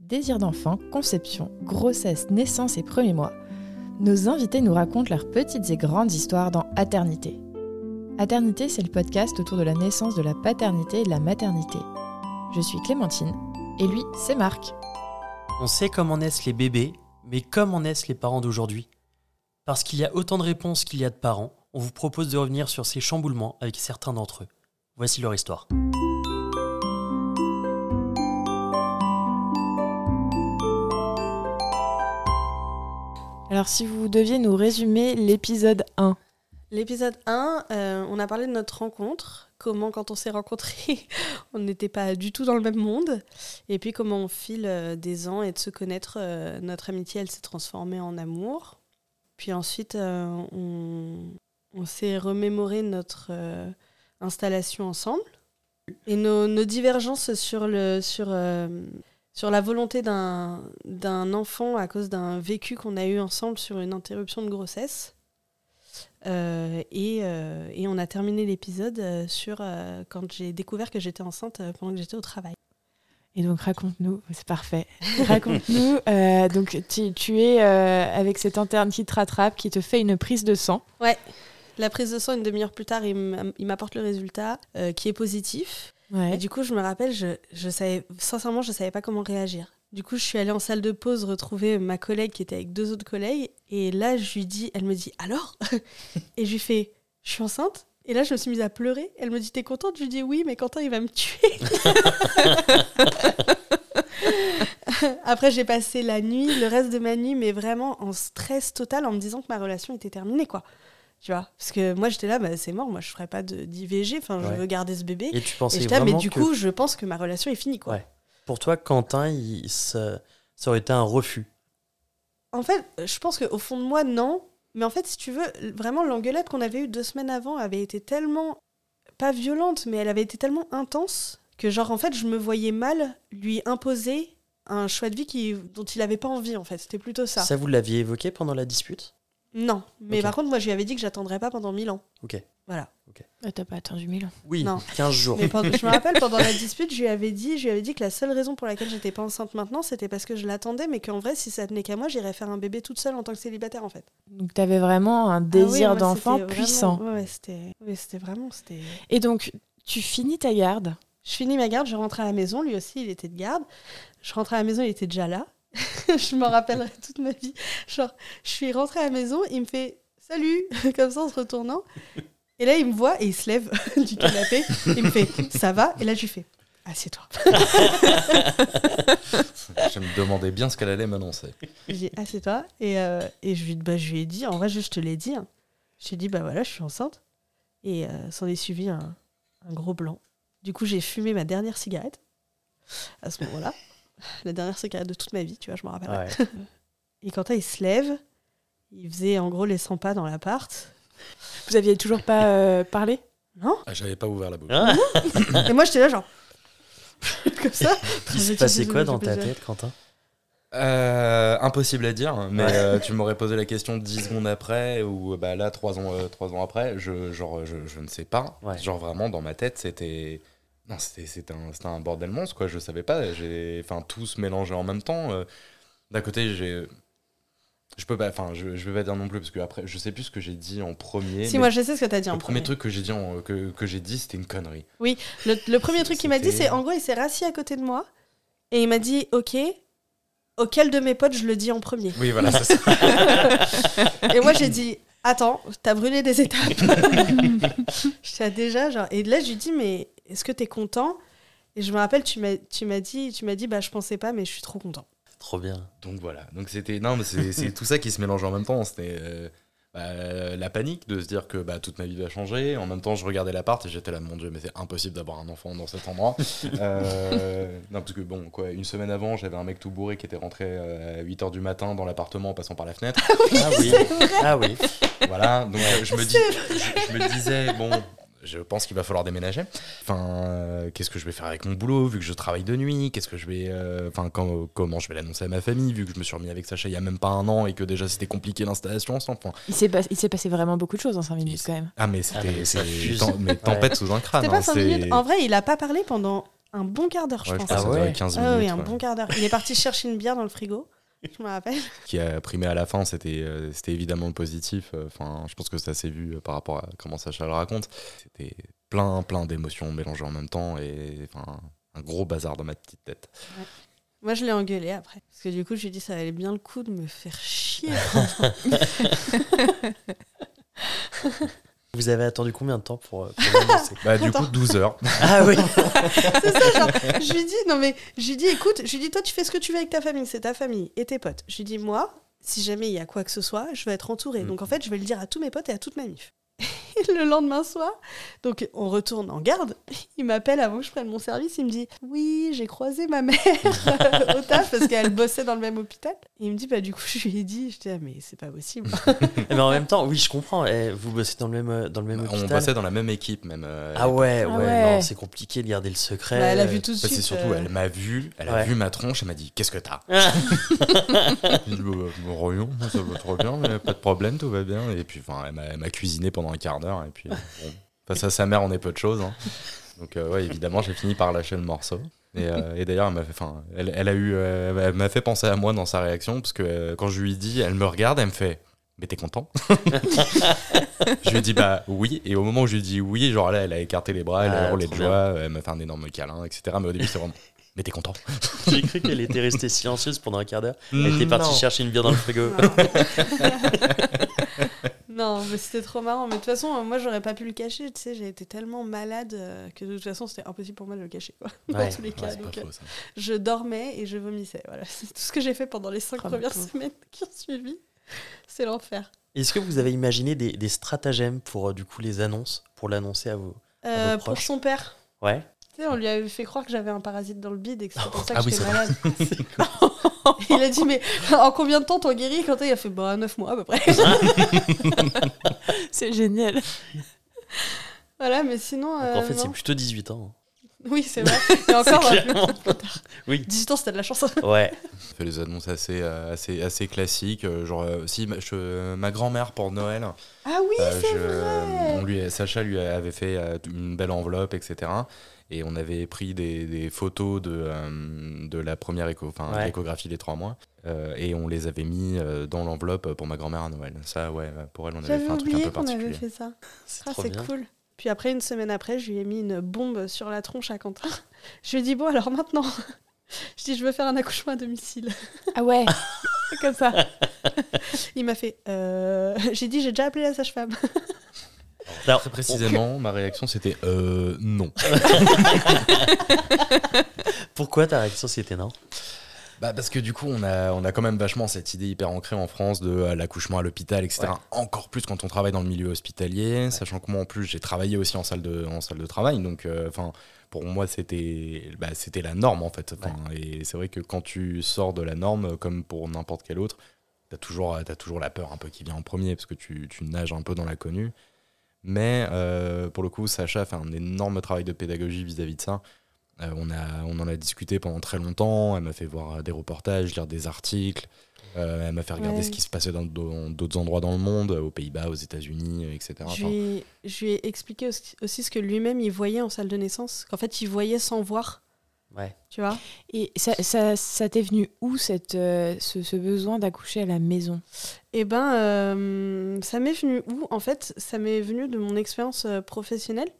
Désir d'enfant, conception, grossesse, naissance et premiers mois. Nos invités nous racontent leurs petites et grandes histoires dans Aternité. Aternité, c'est le podcast autour de la naissance de la paternité et de la maternité. Je suis Clémentine et lui, c'est Marc. On sait comment naissent les bébés, mais comment naissent les parents d'aujourd'hui? Parce qu'il y a autant de réponses qu'il y a de parents, on vous propose de revenir sur ces chamboulements avec certains d'entre eux. Voici leur histoire. Alors si vous deviez nous résumer l'épisode 1. L'épisode 1, euh, on a parlé de notre rencontre, comment quand on s'est rencontrés, on n'était pas du tout dans le même monde, et puis comment au fil euh, des ans et de se connaître, euh, notre amitié, elle s'est transformée en amour. Puis ensuite, on, on s'est remémoré notre installation ensemble, et nos, nos divergences sur, le, sur sur la volonté d'un enfant à cause d'un vécu qu'on a eu ensemble sur une interruption de grossesse. Euh, et, euh, et, on a terminé l'épisode euh, sur quand j'ai découvert que j'étais enceinte pendant que j'étais au travail. Et donc raconte-nous, c'est parfait. Raconte-nous, donc tu, tu es avec cet interne qui te rattrape, qui te fait une prise de sang. Ouais, la prise de sang une demi-heure plus tard, il m'apporte le résultat qui est positif. Et du coup, je me rappelle, je, je savais, sincèrement, je ne savais pas comment réagir. Du coup, je suis allée en salle de pause retrouver ma collègue qui était avec deux autres collègues. Et là, je lui dis, elle me dit, alors Et je lui fais, je suis enceinte Et là, je me suis mise à pleurer. Elle me dit, t'es contente? Je lui dis, oui, mais Quentin, il va me tuer. Après, j'ai passé la nuit, le reste de ma nuit, mais vraiment en stress total, en me disant que ma relation était terminée, quoi. Tu vois Parce que moi, j'étais là, bah, c'est mort, moi, je ferais pas d'IVG, enfin, je veux garder ce bébé. Et tu pensais et là, mais du coup, je pense que ma relation est finie, quoi. Pour toi, Quentin, il, ça, ça aurait été un refus En fait, je pense qu'au fond de moi, non. Mais en fait, si tu veux, vraiment, l'engueulade qu'on avait eue deux semaines avant avait été tellement, pas violente, mais elle avait été tellement intense que, genre, en fait, je me voyais mal lui imposer un choix de vie qui, dont il n'avait pas envie, en fait. C'était plutôt ça. Ça, vous l'aviez évoqué pendant la dispute? Non, mais par contre, moi, je lui avais dit que j'attendrais pas pendant 1000 ans. Ok. Voilà. Ok. Ah, T'as pas attendu 1000 ans Oui, 15 jours. Mais je me rappelle, pendant la dispute, je lui avais dit, je lui avais dit que la seule raison pour laquelle j'étais pas enceinte maintenant, c'était parce que je l'attendais, mais qu'en vrai, si ça tenait qu'à moi, j'irais faire un bébé toute seule en tant que célibataire, en fait. Donc t'avais vraiment un désir ah d'enfant puissant. ouais, c'était c'était vraiment. c'était. Et donc, tu finis ta garde Je finis ma garde, je rentre à la maison, lui aussi, il était de garde. Je rentre à la maison, il était déjà là. je m'en rappellerai toute ma vie. Genre, je suis rentrée à la maison, il me fait salut, comme ça en se retournant. Et là, il me voit et il se lève du canapé. Il me fait ça va? Et là, je lui fais assieds-toi. je me demandais bien ce qu'elle allait m'annoncer. Je dis assieds-toi. Et, euh, et je, lui, bah, je lui ai dit, en vrai, je, te l'ai dit. Hein. Je lui ai dit, bah voilà, je suis enceinte. Et euh, s'en est suivi un, un gros blanc. Du coup, j'ai fumé ma dernière cigarette à ce moment-là. La dernière cigarette de toute ma vie, tu vois, je me rappelle. Et quand il se lève, il faisait en gros les 100 pas dans l'appart. Vous aviez toujours pas euh, parlé? Non? Ah, J'avais pas ouvert la bouche. Ah. Et moi j'étais là genre. Comme ça. Il se passait quoi dans ta tête, Quentin? Euh, impossible à dire, mais euh, tu m'aurais posé la question 10 secondes après, ou bah, là, 3 ans, trois ans après, je, genre, je, je ne sais pas. Genre vraiment, dans ma tête, c'était. Non, c'était un, un, bordel monstre, quoi. Je savais pas. Enfin, tout se mélangeait en même temps. D'un côté, j'ai je peux pas, enfin, je, je vais pas dire non plus parce que après, je sais plus ce que j'ai dit en premier. Si, moi je sais ce que tu as dit en premier. Le premier truc que j'ai dit, que, que j'ai dit, c'était une connerie. Oui, le, le premier truc qu'il m'a dit, c'est en gros, il s'est rassis à côté de moi et il m'a dit, ok, auquel de mes potes je le dis en premier. Oui, voilà, c'est ça. et moi j'ai dit, attends, t'as brûlé des étapes. J'étais déjà genre, et là je lui dis, mais est-ce que t'es content? Et je me rappelle, tu m'as, tu m'as dit, tu m'as dit, bah je pensais pas, mais je suis trop content. Trop bien. Donc voilà. Donc c'était non, mais c'est tout ça qui se mélange en même temps. C'était euh, bah, la panique de se dire que bah, toute ma vie va changer. En même temps, je regardais l'appart et j'étais là, mon dieu, mais c'est impossible d'avoir un enfant dans cet endroit. Euh, non, parce que bon, quoi, une semaine avant, j'avais un mec tout bourré qui était rentré euh, à 8 h du matin dans l'appartement en passant par la fenêtre. ah oui. Ah oui. Voilà. Donc je me dis, je me disais bon je pense qu'il va falloir déménager. Enfin, euh, qu'est-ce que je vais faire avec mon boulot vu que je travaille de nuit Qu'est-ce que je vais, euh, enfin, comment je vais l'annoncer à ma famille vu que je me suis remis avec Sacha il y a même pas un an et que déjà c'était compliqué l'installation ensemble. il s'est il s'est passé vraiment beaucoup de choses en 5 minutes quand même. Ah mais c'était ah, mais tempête sous un crâne. C'était pas 5 hein, minutes. En vrai, il a pas parlé pendant Un bon quart d'heure, je Ouais, pense. pense Ah ça ouais. durait 15 Ah minutes. oui, un ouais. bon quart d'heure. Il est parti chercher une bière dans le frigo, je me rappelle. qui a primé à la fin, c'était euh, c'était évidemment positif. Enfin, je pense que ça s'est vu euh, par rapport à comment Sacha le raconte. C'était plein, plein d'émotions mélangées en même temps et enfin, un gros bazar dans ma petite tête. Moi, je l'ai engueulé après. Parce que du coup, je lui ai dit, ça valait bien le coup de me faire chier. Vous avez attendu combien de temps pour, euh, pour l'annoncer Bah, du Attends. coup, 12 heures. Ah oui c'est ça, genre, je lui dis, non mais, je lui dis, écoute, je lui dis, toi, tu fais ce que tu veux avec ta famille, c'est ta famille et tes potes. Je lui dis, moi, si jamais il y a quoi que ce soit, je vais être entourée. Mm. Donc en fait, je vais le dire à tous mes potes et à toute ma mif. Le lendemain soir, donc on retourne en garde, il m'appelle avant que je prenne mon service, il me dit Oui, j'ai croisé ma mère au taf parce qu'elle bossait dans le même hôpital. Et il me dit Bah, du coup, je lui ai dit J'étais ah, mais c'est pas possible. Mais en même temps, oui, je comprends. eh, vous bossez dans le même, euh, dans le même On hôpital. bossait dans la même équipe, même. euh, Ah ouais, ouais, Ah ouais. non, c'est compliqué de garder le secret. Bah, elle a vu tout de Bah, suite. c'est surtout, euh, elle m'a vu, elle a Ouais. vu ma tronche, elle m'a dit Qu'est-ce que t'as? Ah. J'ai dit, Bah, ça va trop bien, mais pas de problème, tout va bien. Et puis, enfin, elle m'a- elle m'a cuisiné pendant un quart d'heure. Et puis, euh, bon, face à sa mère, on est peu de choses. hein. Donc, euh, ouais, évidemment, j'ai fini par lâcher le morceau. Et, euh, et d'ailleurs, elle m'a fait, enfin, elle, elle a eu, euh, elle m'a fait penser à moi dans sa réaction, parce que euh, quand je lui ai dit, elle me regarde, elle me fait. Mais t'es content? Je lui ai dit bah oui, et au moment où je lui ai dit oui, genre là, elle a écarté les bras, elle Ah, a roulé de joie, elle m'a fait un énorme câlin, etc. Mais au début, c'était vraiment. Mais t'es content? J'ai cru qu'elle était restée silencieuse pendant un quart d'heure. Elle était partie Non. chercher une bière dans le frigo. non, mais c'était trop marrant. Mais de toute façon, moi, j'aurais pas pu le cacher. Tu sais, j'ai été tellement malade euh, que de toute façon, c'était impossible pour moi de le cacher. quoi. Dans tous les cas. Donc, euh, faux, je dormais et je vomissais. Voilà, c'est tout ce que j'ai fait pendant les cinq Oh, premières semaines qui ont suivi. C'est l'enfer. Est-ce que vous avez imaginé des, des stratagèmes pour euh, du coup les annonces, pour l'annoncer à vous Euh, vos pour proches? son père. Ouais. Tu sais, on lui avait fait croire que j'avais un parasite dans le bide et que c'était pour ça que Ah j'étais malade. il a dit, mais en combien de temps t'en guéris Quand il a fait, bah, 9 mois à peu près. C'est génial. voilà, mais sinon. Donc euh, en fait, c'est non. plutôt 18 ans. Oui, c'est vrai. Et encore, C'est euh, clairement- plus tard. Oui. 18 ans, c'était de la chance. Ouais. On fait les annonces assez, euh, assez, assez classiques. euh, Genre, euh, si ma, je- ma grand-mère pour Noël, Ah oui, euh, c'est je- vrai. on lui, Sacha lui avait fait euh, une belle enveloppe, etc. Et on avait pris des, des photos de, euh, de la première écho, enfin, de Ouais. l'échographie des trois mois. euh, et on les avait mis euh, dans l'enveloppe pour ma grand-mère à Noël. Ça, ouais, pour elle, on avait fait un truc un oublié peu qu'on avait particulier. fait ça. C'est Ah, c'est cool. Puis après, une semaine après, je lui ai mis une bombe sur la tronche à Quentin. Je lui ai dit, bon, alors maintenant, je dis, je veux faire un accouchement à domicile. Ah ouais, comme ça. Il m'a fait, euh... j'ai dit, j'ai déjà appelé la sage-femme. Alors, Très précisément, ma réaction c'était euh, non. pourquoi ta réaction c'était non? Bah parce que du coup, on a, on a quand même vachement cette idée hyper ancrée en France de euh, l'accouchement à l'hôpital, etc. Ouais. Encore plus quand on travaille dans le milieu hospitalier, sachant que moi en plus j'ai travaillé aussi en salle de, en salle de travail, donc euh, enfin pour moi c'était bah, c'était la norme en fait. Enfin, Et c'est vrai que quand tu sors de la norme, comme pour n'importe quel autre, t'as toujours, toujours la peur un peu qui vient en premier parce que tu, tu nages un peu dans l'inconnu. Mais euh, pour le coup, Sacha fait un énorme travail de pédagogie vis-à-vis de ça. Euh, on, a, on en a discuté pendant très longtemps. Elle m'a fait voir des reportages, lire des articles. Euh, elle m'a fait regarder Ouais. ce qui se passait dans d'autres endroits dans le monde, aux Pays-Bas, aux États-Unis, etc. Je Enfin, lui, ai, je lui ai expliqué aussi, aussi ce que lui-même il voyait en salle de naissance. Qu'en fait, il voyait sans voir, Ouais. tu vois? Et ça, ça, ça t'est venu où cette, euh, ce, ce besoin d'accoucher à la maison? Eh ben, euh, ça m'est venu où? En fait, ça m'est venu de mon expérience euh, professionnelle.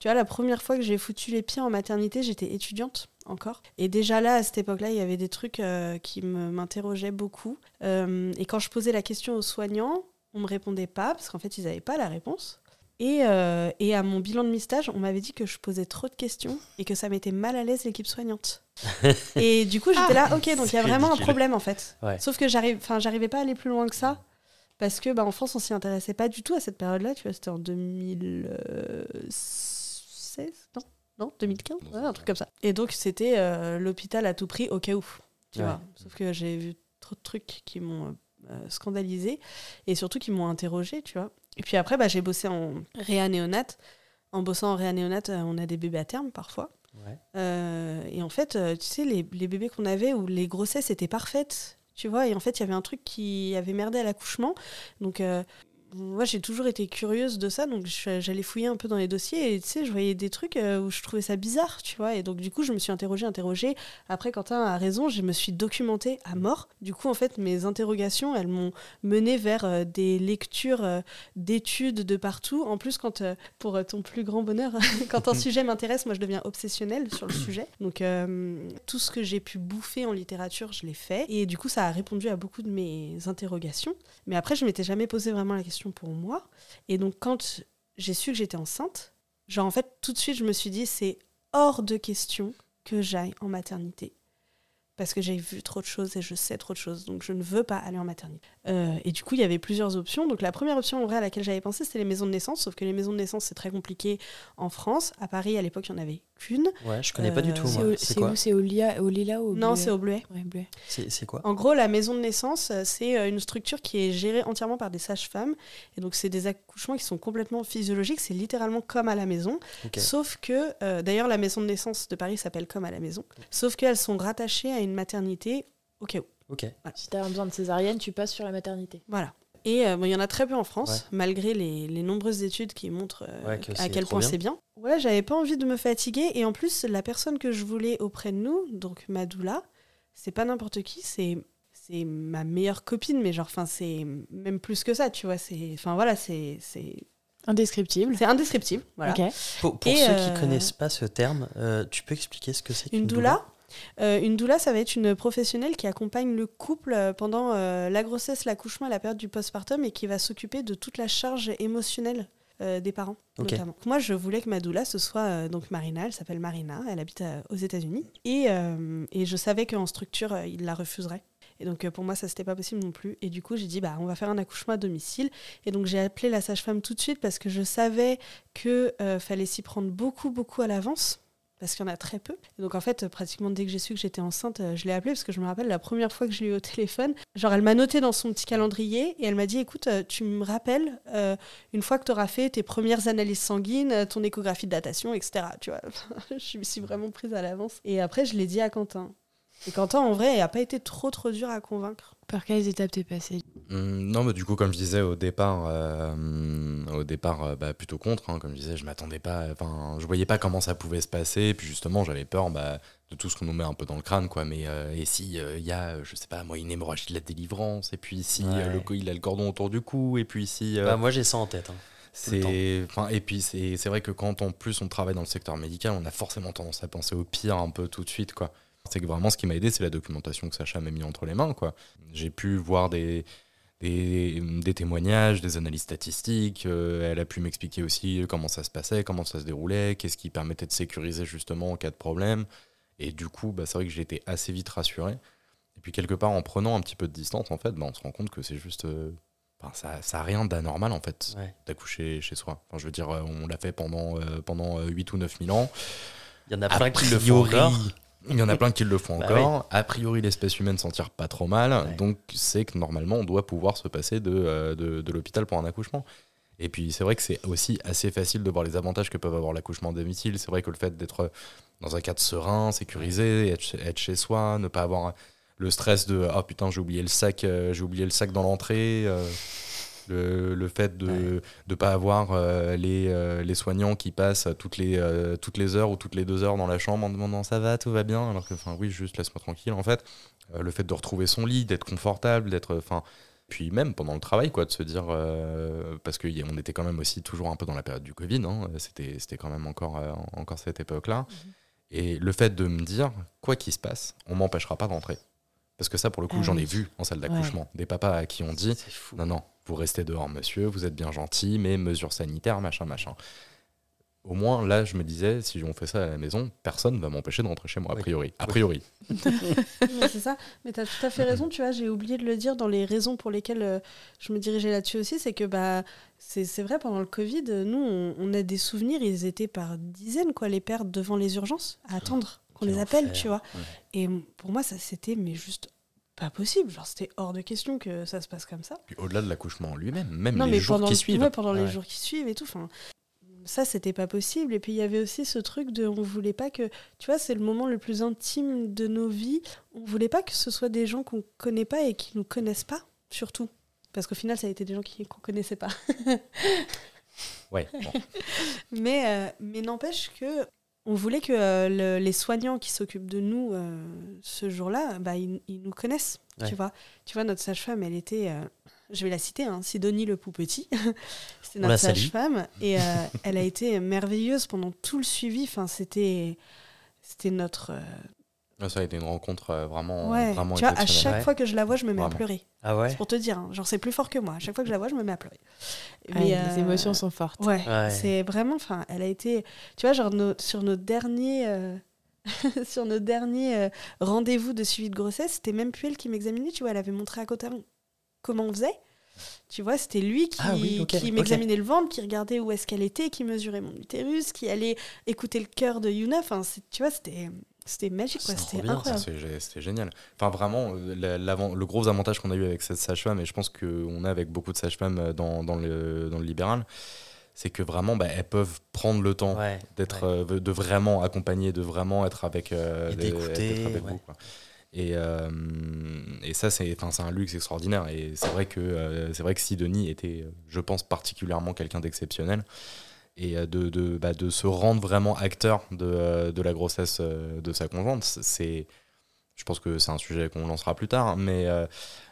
Tu vois, la première fois que j'ai foutu les pieds en maternité, j'étais étudiante encore. Et déjà là, à cette époque-là, il y avait des trucs euh, qui me- m'interrogeaient beaucoup. Euh, et quand je posais la question aux soignants, on me répondait pas, parce qu'en fait, ils n'avaient pas la réponse. Et, euh, et à mon bilan de mi-stage, on m'avait dit que je posais trop de questions et que ça mettait mal à l'aise l'équipe soignante. et du coup, j'étais là, ok, donc il y a vraiment un problème en fait. Ouais. Sauf que j'arrive, enfin, j'arrivais pas à aller plus loin que ça. Parce que bah, en France, on s'y intéressait pas du tout à cette période-là. Tu vois, c'était en 2016 Non Non 2015 Non, Ouais, Un truc comme ça. Et donc, c'était euh, l'hôpital à tout prix au cas où. Tu Ouais. vois. Sauf que j'ai vu trop de trucs qui m'ont euh, scandalisé et surtout qui m'ont interrogé, tu vois. Et puis après, bah, j'ai bossé en réa néonate. En bossant en réa néonate, euh, on a des bébés à terme parfois. Ouais. Euh, et en fait, euh, tu sais, les, les bébés qu'on avait où les grossesses étaient parfaites, tu vois, et en fait, il y avait un truc qui avait merdé à l'accouchement. Donc, euh, moi j'ai toujours été curieuse de ça, donc j'allais fouiller un peu dans les dossiers et tu sais, je voyais des trucs euh, où je trouvais ça bizarre, tu vois. Et donc du coup, je me suis interrogée, interrogée. Après, Quentin a raison, je me suis documentée à mort. Du coup, en fait, mes interrogations, elles m'ont menée vers euh, des lectures euh, d'études de partout. En plus, quand pour ton plus grand bonheur, quand un sujet m'intéresse, moi je deviens obsessionnelle sur le sujet. Donc tout ce que j'ai pu bouffer en littérature, je l'ai fait. Et du coup, ça a répondu à beaucoup de mes interrogations. Mais après, je m'étais jamais posé vraiment la question pour moi. Et donc, quand j'ai su que j'étais enceinte, genre, en fait, tout de suite, je me suis dit, c'est hors de question que j'aille en maternité parce que j'ai vu trop de choses et je sais trop de choses, donc je ne veux pas aller en maternité. Euh, et du coup, il y avait plusieurs options. Donc la première option en vrai à laquelle j'avais pensé, c'était les maisons de naissance, sauf que les maisons de naissance, c'est très compliqué en France. À Paris, à l'époque, il y en avait qu'une. Ouais, je connais pas du tout. C'est où? C'est au, Lia, au Lila ou au Non, c'est au Bleuet. Ouais, c'est quoi? En gros, la maison de naissance, euh, c'est euh, une structure qui est gérée entièrement par des sages-femmes. Et donc, c'est des accouchements qui sont complètement physiologiques. C'est littéralement comme à la maison. Sauf que, d'ailleurs, la maison de naissance de Paris s'appelle comme à la maison. Sauf qu'elles sont rattachées à une maternité au cas où. Ok. Si tu as besoin de césarienne, tu passes sur la maternité. Voilà. Et euh, il y en a très peu en France, malgré les, nombreuses études qui montrent euh, à quel point c'est bien. Ouais, j'avais pas envie de me fatiguer. Et en plus, la personne que je voulais auprès de nous, donc Madoula, c'est pas n'importe qui, c'est c'est ma meilleure copine, mais genre, enfin, c'est même plus que ça, tu vois. C'est, enfin, voilà, c'est, Indescriptible. C'est indescriptible, voilà. Pour, ceux qui ne euh, connaissent pas ce terme, tu peux expliquer ce que c'est une doula? Euh, une doula, ça va être une professionnelle qui accompagne le couple euh, pendant euh, la grossesse, l'accouchement et la période du postpartum et qui va s'occuper de toute la charge émotionnelle des parents, notamment. Moi, je voulais que ma doula, ce soit donc Marina, elle s'appelle Marina, elle habite aux États-Unis. Et, et, je savais qu'en structure, il la refuserait. Et donc pour moi, ça c'était pas possible non plus. Et du coup, j'ai dit bah on va faire un accouchement à domicile. Et donc j'ai appelé la sage-femme tout de suite parce que je savais que fallait s'y prendre beaucoup beaucoup à l'avance parce qu'il y en a très peu. donc en fait, pratiquement dès que j'ai su que j'étais enceinte, euh, je l'ai appelée parce que je me rappelle la première fois que je l'ai eu au téléphone, genre elle m'a noté dans son petit calendrier et elle m'a dit écoute, euh, tu me rappelles euh, une fois que tu auras fait tes premières analyses sanguines, ton échographie de datation, etc. Tu vois, je me suis vraiment prise à l'avance. Et après, je l'ai dit à Quentin. Et Quentin, en vrai, il n'a pas été trop trop dur à convaincre. Par quelles étapes t'es passé hum, Non, mais du coup, comme je disais au départ, euh, au départ, euh, bah, plutôt contre. Hein, comme je disais, je m'attendais pas. Enfin, je voyais pas comment ça pouvait se passer. Et puis justement, j'avais peur bah, de tout ce qu'on nous met un peu dans le crâne, quoi. Mais euh, et si il y a, je sais pas, moi, une hémorragie de la délivrance, et puis si le, il a le cordon autour du cou, et puis si. Bah, moi, j'ai ça en tête. Hein, c'est enfin et puis c'est vrai que quand en plus on travaille dans le secteur médical on a forcément tendance à penser au pire un peu tout de suite quoi c'est que vraiment ce qui m'a aidé, c'est la documentation que Sacha m'a mis entre les mains. quoi. J'ai pu voir des, des, témoignages, des analyses statistiques. Euh, elle a pu m'expliquer aussi comment ça se passait, comment ça se déroulait, qu'est-ce qui permettait de sécuriser justement en cas de problème. Et du coup, bah, c'est vrai que j'ai été assez vite rassuré. Et puis quelque part, en prenant un petit peu de distance, en fait, bah, on se rend compte que c'est juste... Euh, ça, ça a rien d'anormal en fait d'accoucher chez soi. Enfin, je veux dire, euh, on l'a fait pendant, pendant 8 ou 9 000 ans. Il y en a plein qui le font. Il y en a plein qui le font bah encore. A priori, l'espèce humaine s'en tire pas trop mal. Donc, c'est que normalement, on doit pouvoir se passer de, euh, de, de l'hôpital pour un accouchement. Et puis, c'est vrai que c'est aussi assez facile de voir les avantages que peuvent avoir l'accouchement à domicile. C'est vrai que le fait d'être dans un cadre serein, sécurisé, être, chez soi, ne pas avoir le stress de oh putain, j'ai oublié le sac, euh, j'ai oublié le sac dans l'entrée. Euh, le, fait de ne pas avoir euh, les, euh, les, soignants qui passent toutes les, euh, toutes les heures ou toutes les deux heures dans la chambre en demandant ça va, tout va bien, alors que, enfin, oui, juste laisse-moi tranquille, en fait. le fait de retrouver son lit, d'être confortable, d'être. Enfin, puis même pendant le travail, quoi, de se dire. parce qu'on était quand même aussi toujours un peu dans la période du Covid, hein, c'était quand même encore, encore cette époque-là. Mhm. Et le fait de me dire, quoi qu'il se passe, on m'empêchera pas d'entrer. Parce que ça, pour le coup, ah j'en ai vu en salle d'accouchement. Des papas à qui on dit Non, non, vous restez dehors, monsieur, vous êtes bien gentil, mais mesures sanitaires, machin, machin. Au moins, là, je me disais, si on fait ça à la maison, personne ne va m'empêcher de rentrer chez moi, a priori. A priori. c'est ça. Mais tu as tout à fait raison, tu vois, j'ai oublié de le dire dans les raisons pour lesquelles euh, je me dirigeais là-dessus aussi, c'est que bah, c'est vrai, pendant le Covid, nous, on, a des souvenirs, ils étaient par dizaines, quoi, les pères devant les urgences, à attendre qu'on les appelle, tu vois. Et pour moi, ça, c'était mais juste pas possible. Genre, c'était hors de question que ça se passe comme ça. au-delà de l'accouchement lui-même, même les jours qui suivent. pendant les jours qui suivent et tout. Ça, c'était pas possible. Et puis, il y avait aussi ce truc de. On voulait pas que. Tu vois, c'est le moment le plus intime de nos vies. On voulait pas que ce soit des gens qu'on connaît pas et qui nous connaissent pas, surtout. Parce qu'au final, ça a été des gens qu'on connaissait pas. ouais. mais euh, mais n'empêche que on voulait que euh, les soignants qui s'occupent de nous euh, ce jour-là, bah, ils, nous connaissent. Tu, vois tu vois, notre sage-femme, elle était, je vais la citer, hein, Sidonie Le Petit. C'était notre sage-femme. Et elle a été merveilleuse pendant tout le suivi. Enfin, c'était, c'était notre, ça a été une rencontre euh, vraiment, ouais. vraiment tu vois, à chaque fois que je la vois, je me mets à pleurer. Ah ouais C'est pour te dire, hein. genre c'est plus fort que moi. À chaque fois que je la vois, je me mets à pleurer. Mais, Les euh, émotions sont fortes. Ouais, c'est vraiment, enfin, elle a été, tu vois, genre sur nos derniers, euh, sur nos derniers rendez-vous de suivi de grossesse, c'était même plus elle qui m'examinait, tu vois, elle avait montré à côté comment on faisait. Tu vois, c'était lui qui, ah qui m'examinait le ventre, qui regardait où est-ce qu'elle était, qui mesurait mon utérus, qui allait écouter le cœur de Yuna. Enfin, tu vois, c'était c'était magique, C'était incroyable. C'était génial. Enfin, vraiment, le gros avantage qu'on a eu avec cette sage-femme, et je pense qu'on a avec beaucoup de sages-femmes euh, dans, dans, le, dans le libéral, c'est que vraiment, bah, elles peuvent prendre le temps d'être, euh, de vraiment accompagner, de vraiment être avec, euh, d'écouter, vous. Et, et, ça, c'est un luxe extraordinaire. Et c'est vrai que c'est vrai que Sidonie était, je pense, particulièrement quelqu'un d'exceptionnel et euh, de, de, bah, de, se rendre vraiment acteur de, euh, de la grossesse euh, de sa conjointe. C'est, je pense que c'est un sujet qu'on lancera plus tard, mais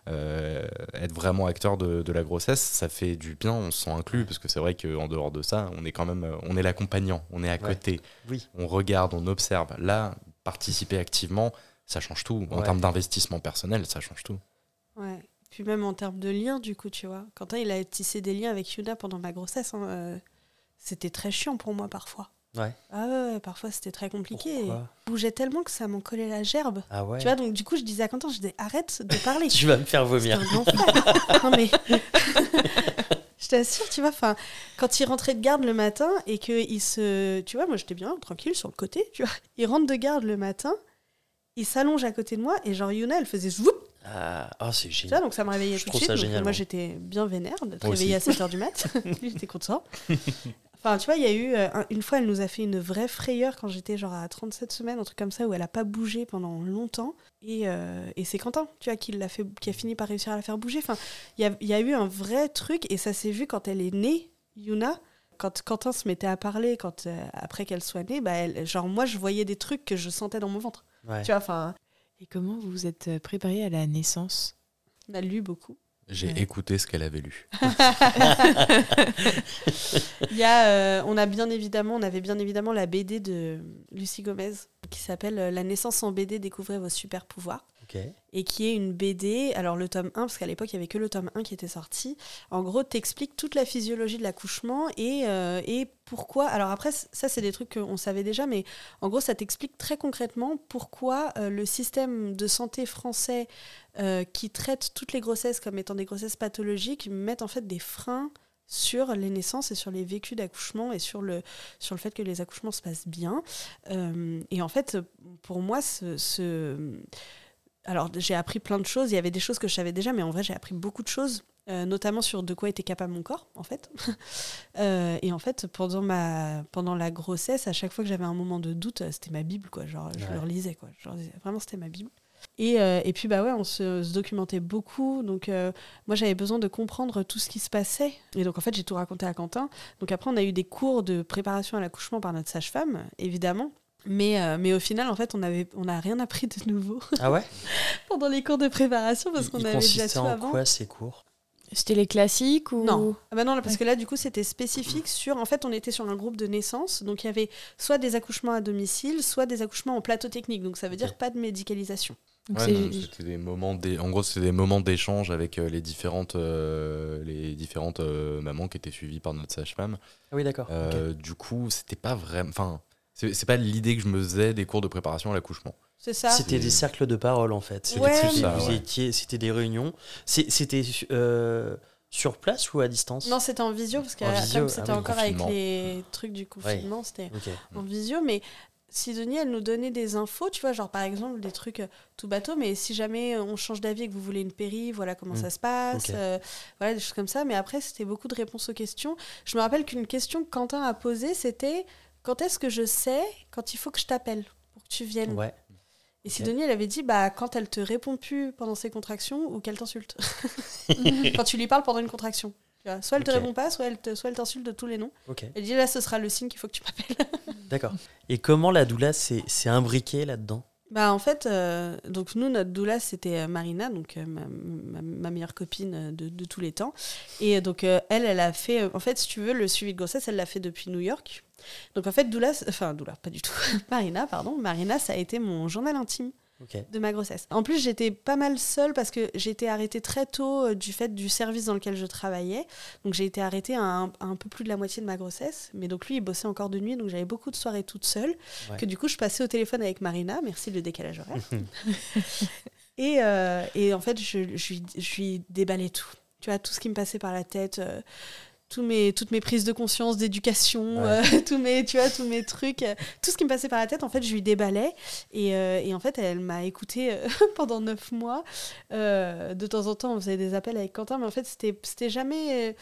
être vraiment acteur de, de, la grossesse, ça fait du bien, on se sent inclus, parce que c'est vrai qu'en dehors de ça, on est quand même, on est l'accompagnant, on est à côté, oui. on regarde, on observe. Là, participer activement, ça change tout. En termes d'investissement personnel, ça change tout. Ouais. Puis même en termes de liens, du coup, tu vois. Quentin, il a tissé des liens avec Yuna pendant ma grossesse. Hein, c'était très chiant pour moi parfois. Ouais. Ah ouais, parfois c'était très compliqué. Je bougeais tellement que ça m'en collait la gerbe. Ah ouais. Tu vois, donc du coup, je disais à Quentin, je disais arrête de parler. tu vas me faire vomir. non mais. je t'assure, tu vois, enfin, quand il rentrait de garde le matin et qu'il se. Tu vois, moi j'étais bien tranquille sur le côté, tu vois. Il rentre de garde le matin, il s'allonge à côté de moi et genre Yuna, elle faisait zwoup ah, oh, c'est génial. donc ça me réveillait tout de suite. moi, j'étais bien vénère d'être réveillée à 7h du mat. Lui, j'étais content. Enfin, tu vois, il y a eu euh, une fois, elle nous a fait une vraie frayeur quand j'étais genre à 37 semaines, un truc comme ça, où elle a pas bougé pendant longtemps. Et, euh, et c'est Quentin, tu vois, qui, l'a fait, qui a fini par réussir à la faire bouger. Enfin, il y a, y a, eu un vrai truc, et ça s'est vu quand elle est née, Yuna. Quand Quentin se mettait à parler, quand, euh, après qu'elle soit née, bah elle, genre moi, je voyais des trucs que je sentais dans mon ventre. Tu vois, enfin. Et comment vous vous êtes préparé à la naissance? On a lu beaucoup. J'ai écouté ce qu'elle avait lu. Il y a, euh, on a bien évidemment, on avait bien évidemment la BD de Lucie Gomez qui s'appelle euh, La naissance en BD, découvrez vos super pouvoirs et qui est une BD. Alors, le tome 1, parce qu'à l'époque, il n'y avait que le tome 1 qui était sorti. En gros, t'expliques toute la physiologie de l'accouchement et, euh, et pourquoi. Alors, après, ça, c'est des trucs qu'on savait déjà, mais en gros, ça t'explique très concrètement pourquoi euh, le système de santé français euh, qui traite toutes les grossesses comme étant des grossesses pathologiques met en fait des freins sur les naissances et sur les vécus d'accouchement et sur le, sur le fait que les accouchements se passent bien. et en fait, pour moi, ce, alors j'ai appris plein de choses. Il y avait des choses que je savais déjà, mais en vrai j'ai appris beaucoup de choses, euh, notamment sur de quoi était capable mon corps, en fait. Euh, et en fait, pendant ma pendant la grossesse, à chaque fois que j'avais un moment de doute, euh, c'était ma Bible, quoi. Genre je le relisais, quoi. Vraiment, c'était ma Bible. Et, et, puis bah ouais, on se, se documentait beaucoup. Donc moi j'avais besoin de comprendre tout ce qui se passait. Et donc en fait j'ai tout raconté à Quentin. Donc après on a eu des cours de préparation à l'accouchement par notre sage-femme, évidemment. Mais, euh, mais au final, en fait, on n'a on a rien appris de nouveau. Ah ouais Pendant les cours de préparation, parce qu'on avait déjà tout en quoi ces cours? C'était les classiques ou Non. Ah bah non, parce que là, du coup, c'était spécifique sur. En fait, on était sur un groupe de naissance, donc il y avait soit des accouchements à domicile, soit des accouchements en plateau technique. Donc ça veut dire pas de médicalisation. c'était des moments en gros c'était des moments d'échange avec euh, les différentes euh, les différentes mamans qui étaient suivies par notre sage-femme. Ah oui d'accord. Du coup c'était pas vraiment enfin c'est pas l'idée que je me faisais des cours de préparation à l'accouchement. C'est ça. C'était des cercles de parole en fait. C'était des réunions. C'était euh, sur place ou à distance? Non, c'était en visio parce que c'était ah encore avec les trucs du confinement. C'était en visio, mais Sidonie, elle nous donnait des infos, tu vois, genre par exemple des trucs euh, tout bateau, mais si jamais on change d'avis et que vous voulez une péri, voilà comment mm. ça se passe, euh, voilà des choses comme ça. Mais après, c'était beaucoup de réponses aux questions. Je me rappelle qu'une question que Quentin a posée, c'était quand est-ce que je sais quand il faut que je t'appelle pour que tu viennes ouais. Et Sidonie, elle avait dit bah, quand elle te répond plus pendant ses contractions ou qu'elle t'insulte. quand tu lui parles pendant une contraction. Soit elle te répond pas, soit elle, soit elle t'insulte de tous les noms. Elle dit là, ce sera le signe qu'il faut que tu m'appelles. D'accord. Et comment la doula s'est imbriquée là-dedans? Bah en fait, euh, donc nous notre doula c'était euh, Marina, donc euh, ma, meilleure copine de, de, tous les temps. Et donc elle, elle a fait, en fait si tu veux, le suivi de grossesse, elle l'a fait depuis New York. Donc en fait doula, enfin doula, pas du tout, Marina, pardon, Marina ça a été mon journal intime de ma grossesse. En plus, j'étais pas mal seule parce que j'ai été arrêtée très tôt euh, du fait du service dans lequel je travaillais. Donc j'ai été arrêtée à un, peu plus de la moitié de ma grossesse. Mais donc lui, il bossait encore de nuit, donc j'avais beaucoup de soirées toute seule. Que du coup, je passais au téléphone avec Marina. Merci le décalage horaire. et, euh, et, en fait, je, je, je, lui déballais tout. Tu vois, tout ce qui me passait par la tête. Euh, tous mes, toutes mes prises de conscience d'éducation, euh, tous mes, tu vois, tous mes trucs, euh, tout ce qui me passait par la tête, en fait, je lui déballais. Et, euh, et en fait, elle m'a écouté pendant neuf mois. de temps en temps, on faisait des appels avec Quentin, mais en fait, c'était, jamais.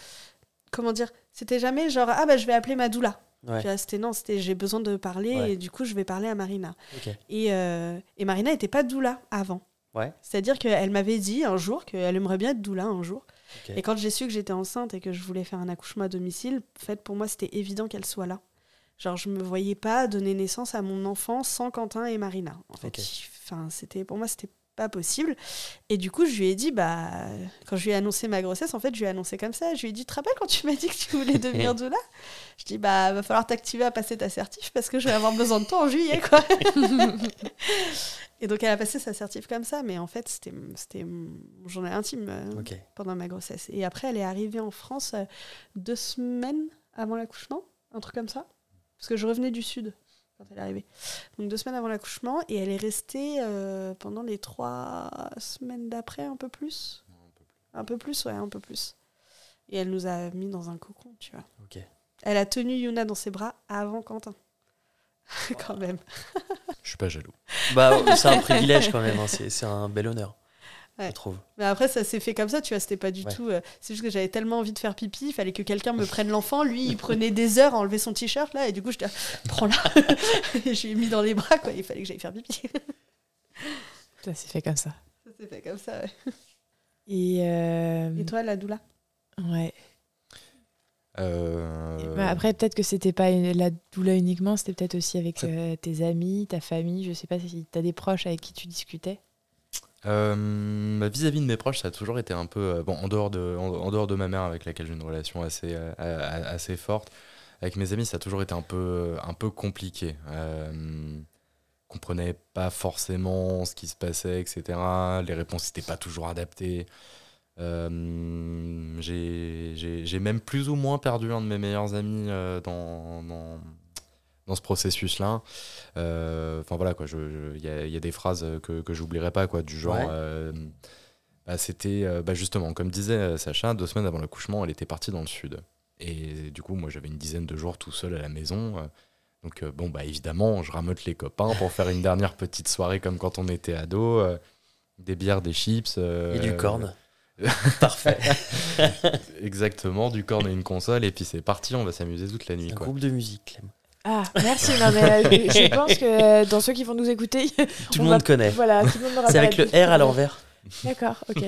comment dire C'était jamais genre, ah bah je vais appeler ma doula. C'était non, c'était j'ai besoin de parler et du coup, je vais parler à Marina. Et, et Marina n'était pas doula avant. C'est-à-dire qu'elle m'avait dit un jour qu'elle aimerait bien être doula un jour. Et quand j'ai su que j'étais enceinte et que je voulais faire un accouchement à domicile, en fait, pour moi, c'était évident qu'elle soit là. Genre, je me voyais pas donner naissance à mon enfant sans Quentin et Marina. En fait, enfin, c'était pour moi, c'était pas possible. Et du coup, je lui ai dit, bah, quand je lui ai annoncé ma grossesse, en fait, je lui ai annoncé comme ça. Je lui ai dit, tu te rappelles quand tu m'as dit que tu voulais devenir doula? Je dis, bah, va falloir t'activer à passer ta certif parce que je vais avoir besoin de toi en juillet, quoi. Et donc elle a passé sa certif comme ça, mais en fait c'était mon journal intime euh, pendant ma grossesse. Et après elle est arrivée en France euh, deux semaines avant l'accouchement, un truc comme ça, parce que je revenais du sud quand elle est arrivée. Donc deux semaines avant l'accouchement, et elle est restée euh, pendant les trois semaines d'après, un peu plus. Un peu plus, ouais, un peu plus. Et elle nous a mis dans un cocon, tu vois. Elle a tenu Yuna dans ses bras avant Quentin. quand même. Je suis pas jaloux. Bah, c'est un privilège quand même, hein. c'est un bel honneur. Je trouve. Mais après, ça s'est fait comme ça, tu vois, c'était pas du tout. Euh, c'est juste que j'avais tellement envie de faire pipi, il fallait que quelqu'un me prenne l'enfant. Lui, il prenait des heures à enlever son t-shirt, là, et du coup, je prends là. et je lui ai mis dans les bras, quoi, il fallait que j'aille faire pipi. ça s'est fait comme ça. Ça s'est fait comme ça, ouais. Et, euh, et toi, la doula? Ouais. Euh, bah, après, peut-être que c'était pas la doula uniquement, c'était peut-être aussi avec euh, tes amis, ta famille. Je sais pas si tu as des proches avec qui tu discutais. Euh, vis-à-vis de mes proches, ça a toujours été un peu. bon, en dehors, de, en, dehors de ma mère, avec laquelle j'ai une relation assez, assez forte, avec mes amis, ça a toujours été un peu, un peu compliqué. Euh, comprenais pas forcément ce qui se passait, etc. Les réponses n'étaient pas toujours adaptées. Euh, j'ai même plus ou moins perdu un de mes meilleurs amis euh, dans, dans, ce processus-là. Euh, enfin voilà, quoi, il y, y, a des phrases que, que j'oublierai pas, quoi, du genre. Bah, C'était bah, justement, comme disait Sacha, deux semaines avant l'accouchement, elle était partie dans le sud. Et du coup, moi, j'avais une dizaine de jours tout seul à la maison. Donc, bon, bah, évidemment, je rameute les copains pour faire une dernière petite soirée comme quand on était ado. des bières, des chips. et du corne. Parfait. Exactement, du corne et une console, et puis c'est parti, on va s'amuser toute la nuit. Un quoi. groupe de musique, Clem. Ah, merci. Non, mais, euh, je pense que dans ceux qui vont nous écouter, tout le monde connaît. Voilà, C'est avec le R à l'envers. D'accord, ok.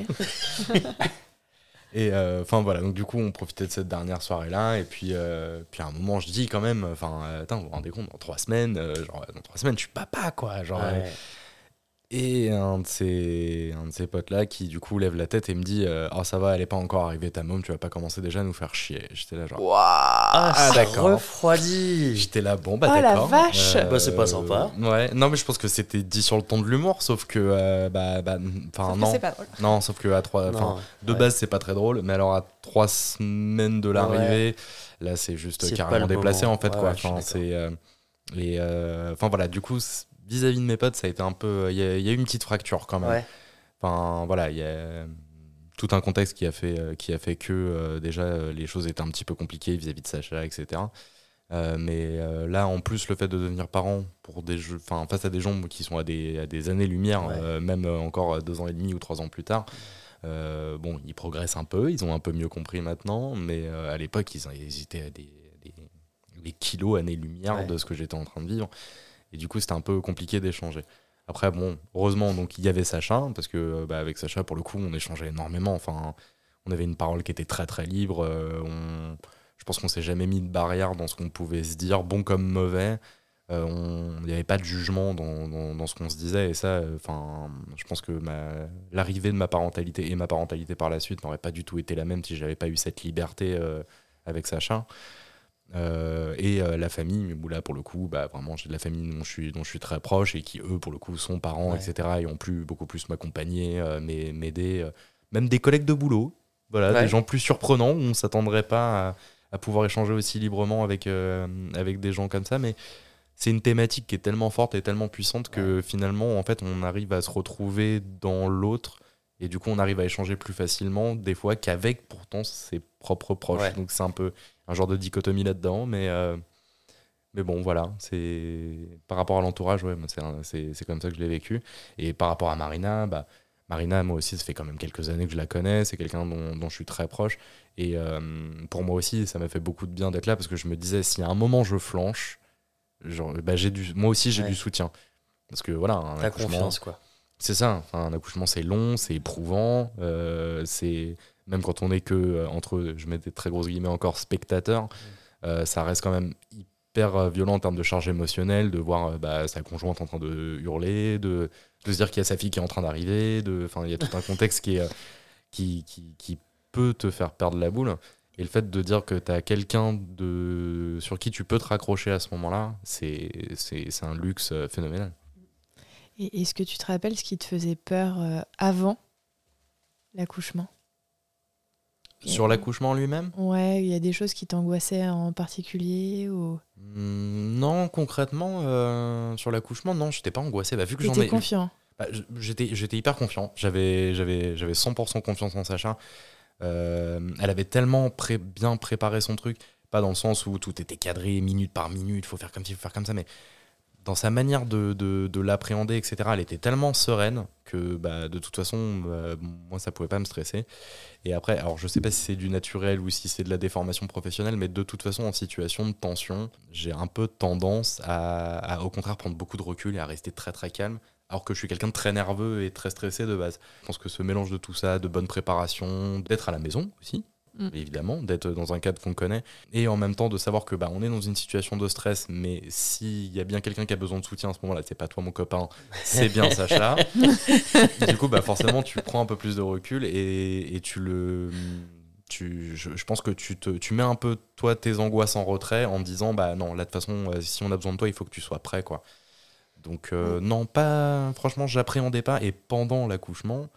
et euh, enfin voilà, donc du coup, on profitait de cette dernière soirée-là, et puis, euh, puis à un moment, je dis quand même, enfin, vous vous rendez compte, dans trois semaines, genre, dans trois semaines, je suis papa, quoi. Genre, et un de ces, un de ces potes-là qui, du coup, lève la tête et me dit euh, Oh, ça va, elle est pas encore arrivée ta môme, tu vas pas commencer déjà à nous faire chier. J'étais là, genre. Waouh Ah, d'accord. refroidi J'étais là, bon, bah oh, d'accord. la vache euh, Bah, c'est pas sympa. Ouais, non, mais je pense que c'était dit sur le ton de l'humour, sauf que. Euh, bah, bah, enfin, non. c'est pas drôle. Non, sauf que à trois. de base, c'est pas très drôle, mais alors à trois semaines de l'arrivée, là, c'est juste carrément déplacé, en fait, quoi. Enfin, c'est. et. Enfin, voilà, du coup vis-à-vis de mes potes, ça a été un peu. Il y, a eu une petite fracture quand même. Enfin, voilà, il y a tout un contexte qui a fait, euh, qui a fait que euh, déjà euh, les choses étaient un petit peu compliquées vis-à-vis de Sacha, etc. mais là, en plus, le fait de devenir parent pour des jeux, enfin, face à des gens qui sont à des, à des années-lumière, même encore deux ans et demi ou trois ans plus tard, bon, ils progressent un peu, ils ont un peu mieux compris maintenant, mais à l'époque, ils, étaient à des, des, kilos années-lumière de ce que j'étais en train de vivre. Et du coup, c'était un peu compliqué d'échanger. Après, bon, heureusement, donc il y avait Sacha, parce que bah, avec Sacha, pour le coup, on échangeait énormément. Enfin, on avait une parole qui était très très libre. on... Je pense qu'on s'est jamais mis de barrière dans ce qu'on pouvait se dire, bon comme mauvais. Euh, il n'y avait pas de jugement dans, dans, ce qu'on se disait et ça euh, enfin je pense que l'arrivée de ma parentalité et ma parentalité par la suite n'aurait pas du tout été la même si j'avais pas eu cette liberté euh, avec Sacha et la famille où là pour le coup bah, vraiment j'ai de la famille dont je suis dont je suis très proche et qui eux pour le coup sont parents etc et ont pu beaucoup plus m'accompagner m'aider même des collègues de boulot. Voilà des gens plus surprenants. Où on s'attendrait pas à, à, pouvoir échanger aussi librement avec avec des gens comme ça mais c'est une thématique qui est tellement forte et tellement puissante que finalement, en fait, on arrive à se retrouver dans l'autre. Et du coup, on arrive à échanger plus facilement, des fois, qu'avec pourtant ses propres proches. Donc, c'est un peu un genre de dichotomie là-dedans, mais, euh, mais bon, voilà. c'est Par rapport à l'entourage, ouais, c'est comme ça que je l'ai vécu. Et par rapport à Marina, bah, Marina, moi aussi, ça fait quand même quelques années que je la connais. C'est quelqu'un dont, dont, je suis très proche. Et euh, pour moi aussi, ça m'a fait beaucoup de bien d'être là parce que je me disais, si à un moment je flanche, genre, bah, j'ai du, moi aussi j'ai du soutien. Parce que voilà, un La confiance quoi. C'est ça, un accouchement c'est long, c'est éprouvant, euh, c'est même quand on est que euh, entre, je mets des très grosses guillemets encore, spectateurs, euh, ça reste quand même hyper violent en termes de charge émotionnelle, de voir bah, sa conjointe en train de hurler, de, de se dire qu'il y a sa fille qui est en train d'arriver, enfin il y a tout un contexte qui, est, qui, qui, qui, peut te faire perdre la boule. Et le fait de dire que tu as quelqu'un de... sur qui tu peux te raccrocher à ce moment-là, c'est un luxe euh, phénoménal. Et est-ce que tu te rappelles ce qui te faisait peur euh, avant l'accouchement? Sur l'accouchement lui-même Ouais, il y a des choses qui t'angoissaient en particulier ou... Mmh, non, concrètement, euh, sur l'accouchement, non, j'étais pas angoissé. Bah, vu que j'en ai... confiant bah, J'étais hyper confiant. J'avais 100% confiance en Sacha. Euh, elle avait tellement bien préparé son truc, pas dans le sens où tout était cadré minute par minute, faut faire comme ci, faut faire comme ça, mais dans sa manière de, de, l'appréhender, etc., elle était tellement sereine que bah, de toute façon, euh, moi, ça pouvait pas me stresser. Et après, alors je sais pas si c'est du naturel ou si c'est de la déformation professionnelle, mais de toute façon, en situation de tension, j'ai un peu tendance à, au contraire, prendre beaucoup de recul et à rester très très calme alors que je suis quelqu'un de très nerveux et très stressé de base. Je pense que ce mélange de tout ça, de bonne préparation, d'être à la maison aussi, mm. évidemment, d'être dans un cadre qu'on connaît, et en même temps de savoir que bah, on est dans une situation de stress, mais s'il y a bien quelqu'un qui a besoin de soutien à ce moment-là, c'est pas toi mon copain, c'est bien Sacha. du coup, bah, forcément, tu prends un peu plus de recul et, tu le... Tu, je, pense que tu, te, tu mets un peu toi tes angoisses en retrait en disant bah non là de toute façon euh, si on a besoin de toi il faut que tu sois prêt quoi donc euh, non, pas franchement, j'appréhendais pas. Et pendant l'accouchement,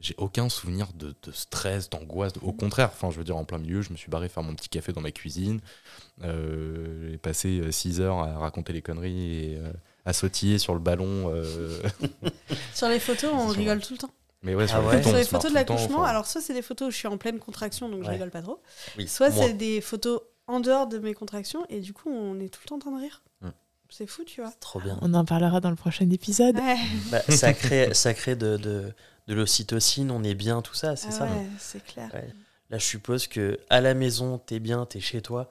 j'ai aucun souvenir de, stress, d'angoisse. Au contraire, enfin, je veux dire, en plein milieu, je me suis barré faire mon petit café dans ma cuisine. Euh, j'ai passé 6 euh, heures à raconter les conneries et à sautiller sur le ballon. sur les photos, on rigole tout le temps. Mais ouais, sur, ah les, photos de l'accouchement, alors soit c'est des photos où je suis en pleine contraction, donc je rigole pas trop. soit c'est des photos en dehors de mes contractions, et du coup, on est tout le temps en train de rire. C'est fou, tu vois. Trop bien. On en parlera dans le prochain épisode. Bah, ça crée, ça crée de, de, de l'ocytocine, on est bien, tout ça, c'est ah ça. Ouais, c'est clair. Là, je suppose que à la maison, t'es bien, t'es chez toi,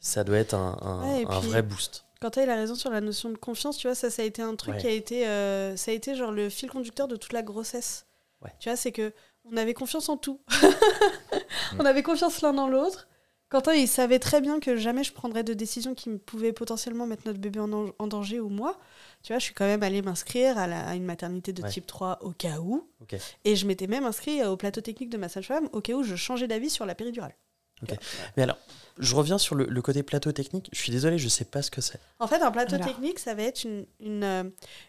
ça doit être un, un, vrai boost. Quand tu as raison sur la notion de confiance, tu vois, ça, ça a été un truc qui a été, euh, ça a été genre le fil conducteur de toute la grossesse. Tu vois, c'est que on avait confiance en tout. on avait confiance l'un dans l'autre. Quentin, il savait très bien que jamais je prendrais de décision qui pouvait potentiellement mettre notre bébé en, danger ou moi. Tu vois, je suis quand même allée m'inscrire à, une maternité de type 3 au cas où. Et je m'étais même inscrit au plateau technique de ma sage-femme au cas où je changeais d'avis sur la péridurale. Mais alors, je reviens sur le, côté plateau technique. Je suis désolée, je ne sais pas ce que c'est. En fait, un plateau technique, ça va être une, une, euh,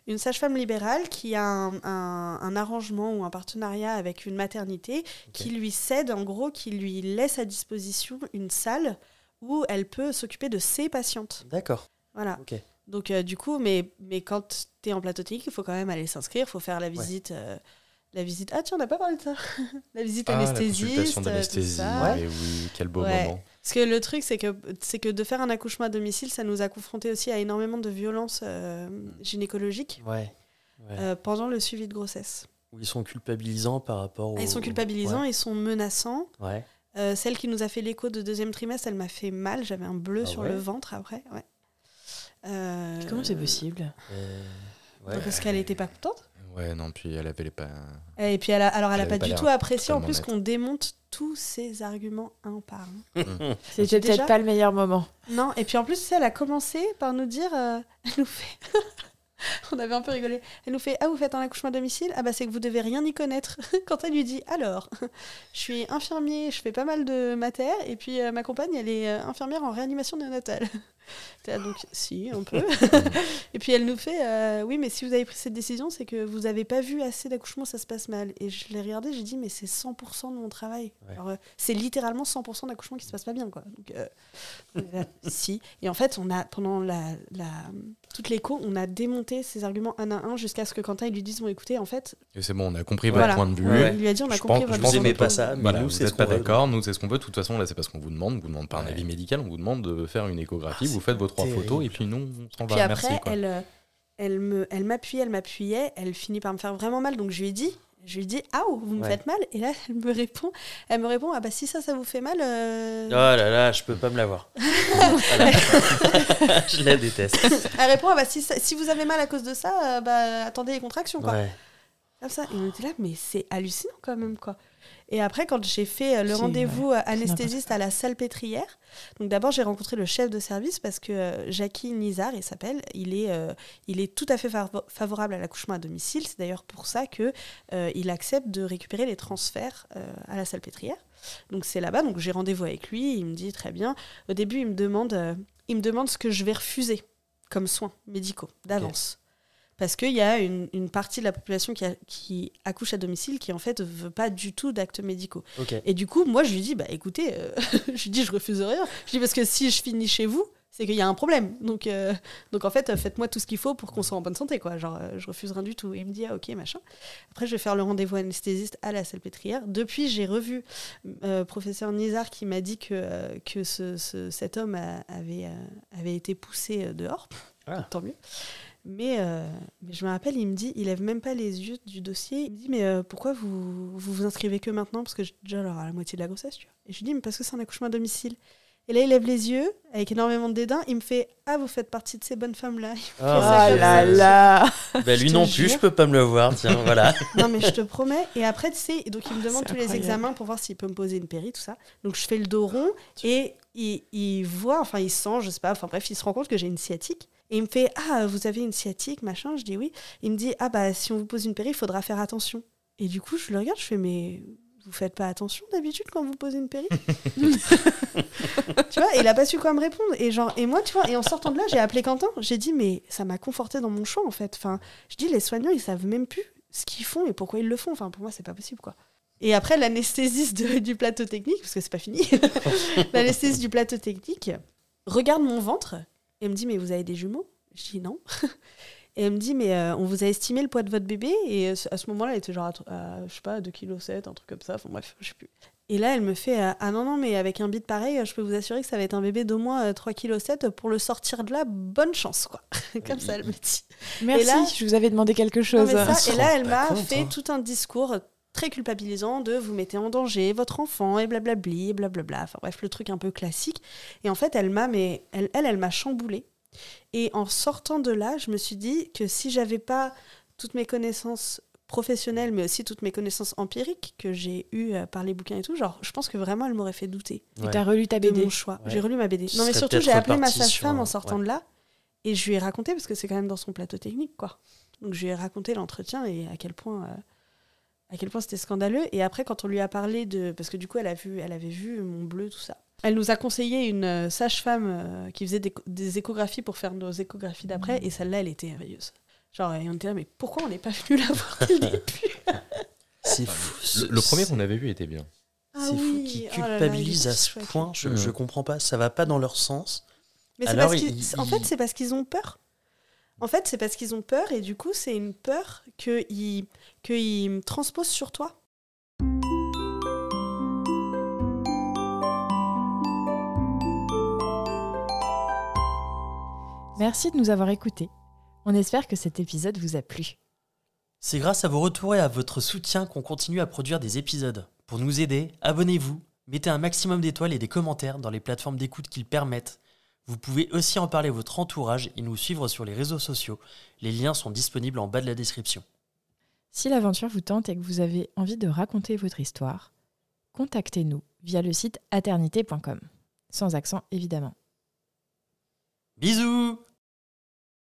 une sage-femme libérale qui a un, un, arrangement ou un partenariat avec une maternité qui lui cède, en gros, qui lui laisse à disposition une salle où elle peut s'occuper de ses patientes. D'accord. Voilà. Donc, euh, du coup, mais, mais quand tu es en plateau technique, il faut quand même aller s'inscrire, il faut faire la visite. Euh, la visite. Ah, tiens, on n'a pas parlé de ça. la visite ah, anesthésiste. La d'anesthésie. Ouais, oui, quel beau moment. Parce que le truc, c'est que, c'est que de faire un accouchement à domicile, ça nous a confronté aussi à énormément de violences euh, gynécologiques ouais. Euh, pendant le suivi de grossesse. Où ils sont culpabilisants par rapport Ils sont culpabilisants, ils sont menaçants. Ouais. Euh, celle qui nous a fait l'écho de deuxième trimestre, elle m'a fait mal. J'avais un bleu ah sur le ventre après. Ouais. Comment c'est possible? Parce qu'elle n'était pas contente. Ouais, non, puis elle avait les pas. Et puis elle a, alors elle, Elle a pas du tout apprécié en plus qu'on démonte tous ses arguments un par un. C'était Déjà peut-être pas le meilleur moment. Non, et puis en plus, tu sais, elle a commencé par nous dire, euh, elle nous fait, on avait un peu rigolé, elle nous fait, ah vous faites un accouchement à domicile, ah bah c'est que vous devez rien y connaître. Quand elle lui dit, alors, je suis infirmier, je fais pas mal de mater, et puis euh, ma compagne, elle est euh, infirmière en réanimation néonatale. Donc si, un peu. et puis elle nous fait, euh, oui mais si vous avez pris cette décision, c'est que vous avez pas vu assez d'accouchements, ça se passe mal. Et je l'ai regardé, j'ai dit, mais c'est 100% de mon travail. Ouais. Alors, euh, c'est littéralement 100% d'accouchements qui se passent pas bien, quoi. Donc, euh, si. Et en fait, on a, pendant la, la, toute l'écho, on a démonté ces arguments un à un jusqu'à ce que Quentin lui dise Bon, écoutez, en fait, Et c'est bon, on a compris votre Voilà. point de vue. Ouais. il lui a dit On a Je compris pense- votre Vous point de aimez vue. pas ça, mais Voilà, nous, vous c'est ce n'êtes pas d'accord, nous c'est ce qu'on veut. De toute façon, là, c'est parce qu'on vous demande. On vous demande pas un Ouais. avis médical, on vous demande de faire une échographie. Ah, vous faites vos trois photos et puis nous, on s'en Puis va. après, Merci. Quoi. elle, euh, elle me, elle m'appuyait, elle m'appuyait, elle finit par me faire vraiment mal. Donc je lui ai dit, je lui ai dit, ah, vous me Ouais. faites mal. Et là, elle me répond, elle me répond, ah bah si ça, ça vous fait mal. euh, Oh là là, je peux pas me l'avoir. Voilà. je la déteste. Elle répond, ah bah si, ça- si vous avez mal à cause de ça, euh, bah attendez les contractions quoi. Ouais. Comme ça. Et on était là, mais c'est hallucinant quand même, quoi. Et après, quand j'ai fait euh, le rendez-vous euh, anesthésiste à la salpêtrière, donc d'abord j'ai rencontré le chef de service parce que euh, Jackie Nizar, il s'appelle, il est, euh, il est tout à fait favo- favorable à l'accouchement à domicile. C'est d'ailleurs pour ça que euh, il accepte de récupérer les transferts à la salpêtrière. Donc c'est là-bas, donc j'ai rendez-vous avec lui, il me dit très bien. Au début, il me demande, il me demande ce que je vais refuser comme soins médicaux d'avance. Parce qu'il y a une, une partie de la population qui, a- qui accouche à domicile qui en fait veut pas du tout d'actes médicaux. Et du coup, moi je lui dis, bah écoutez, euh, je lui dis je refuse rien. Je dis parce que si je finis chez vous, c'est qu'il y a un problème. Donc, euh, donc en fait, euh, faites-moi tout ce qu'il faut pour qu'on soit en bonne santé, quoi. Genre, euh, je refuse rien du tout. Et il me dit, ah ok, machin. Après, je vais faire le rendez-vous anesthésiste à la salpêtrière. Depuis, j'ai revu professeur Nizar qui m'a dit que, que ce, ce- cet homme a- avait, avait été poussé dehors. Ah. Tant mieux. Mais, euh, mais je me rappelle, il me dit, il lève même pas les yeux du dossier. Il me dit, mais euh, pourquoi vous, vous vous inscrivez que maintenant? Parce que j'ai déjà alors, à la moitié de la grossesse, tu vois. Et je lui dis, mais parce que c'est un accouchement à domicile. Et là, il lève les yeux avec énormément de dédain. Il me fait, ah, vous faites partie de ces bonnes femmes-là. Oh, là là Bah, lui non jure. plus, je peux pas me le voir, tiens, voilà. Non, mais je te promets. Et après, tu sais, donc il me demande tous les examens pour voir s'il peut me poser une péri, tout ça. Donc je fais le dos rond et il, il voit, enfin, il sent, je sais pas, enfin bref, il se rend compte que j'ai une sciatique. Et il me fait Ah, vous avez une sciatique, machin Je dis oui. Il me dit Ah, bah, si on vous pose une péri, il faudra faire attention. Et du coup, je le regarde, je fais Mais vous faites pas attention d'habitude quand vous posez une péri? Tu vois, et il a pas su quoi me répondre. Et, genre, et moi, tu vois, et en sortant de là, j'ai appelé Quentin. J'ai dit Mais ça m'a conforté dans mon choix, en fait. Enfin, je dis Les soignants, ils savent même plus ce qu'ils font et pourquoi ils le font. Enfin, pour moi, c'est pas possible, quoi. Et après, l'anesthésiste du plateau technique, parce que c'est pas fini, l'anesthésiste du plateau technique regarde mon ventre et me dit Mais vous avez des jumeaux? Je dis non. Et elle me dit Mais euh, on vous a estimé le poids de votre bébé? Et euh, à ce moment-là, elle était genre, à, à, je sais pas, 2,7 kg, un truc comme ça. Enfin bref, je sais plus. Et là, elle me fait euh, Ah non, non, mais avec un bit pareil, je peux vous assurer que ça va être un bébé d'au moins euh, 3,7 kg. Pour le sortir de là, bonne chance, quoi. comme ça, elle me dit. Merci, là- je vous avais demandé quelque chose. ça, et là, elle m'a fait hein. tout un discours très culpabilisant de vous mettez en danger votre enfant et blablabli et blablabla. Enfin bref, le truc un peu classique. Et en fait, elle m'a, mais elle, elle, elle m'a chamboulée. Et en sortant de là, je me suis dit que si j'avais pas toutes mes connaissances professionnelles, mais aussi toutes mes connaissances empiriques que j'ai eues euh, par les bouquins et tout, genre, je pense que vraiment, elle m'aurait fait douter Et Ouais. t'as relu ta de BD mon choix. Ouais. J'ai relu ma BD. Tu Non, mais surtout, j'ai appelé ma sage-femme en sortant ouais. de là. Et je lui ai raconté, parce que c'est quand même dans son plateau technique, quoi. Donc je lui ai raconté l'entretien et à quel point, euh, à quel point c'était scandaleux. Et après, quand on lui a parlé de, parce que du coup, elle a vu, elle avait vu mon bleu, tout ça. Elle nous a conseillé une euh, sage-femme euh, qui faisait des, des échographies pour faire nos échographies d'après, et celle-là, elle était merveilleuse. Genre, et on était là, mais pourquoi on n'est pas venu la voir dès le début? C'est fou. Le, le premier qu'on avait vu était bien. Ah C'est fou oui, oh là, culpabilisent il est à ce chouette. point. Je, Mhm. je comprends pas. Ça va pas dans leur sens. Mais c'est Alors, parce il- en fait, c'est parce qu'ils ont peur. En fait, c'est parce qu'ils ont peur et du coup, c'est une peur qu'ils qu'ils transposent sur toi. Merci de nous avoir écoutés. On espère que cet épisode vous a plu. C'est grâce à vos retours et à votre soutien qu'on continue à produire des épisodes. Pour nous aider, abonnez-vous, mettez un maximum d'étoiles et des commentaires dans les plateformes d'écoute qu'ils permettent. Vous pouvez aussi en parler à votre entourage et nous suivre sur les réseaux sociaux. Les liens sont disponibles en bas de la description. Si l'aventure vous tente et que vous avez envie de raconter votre histoire, contactez-nous via le site aternité.com. Sans accent évidemment. Bisous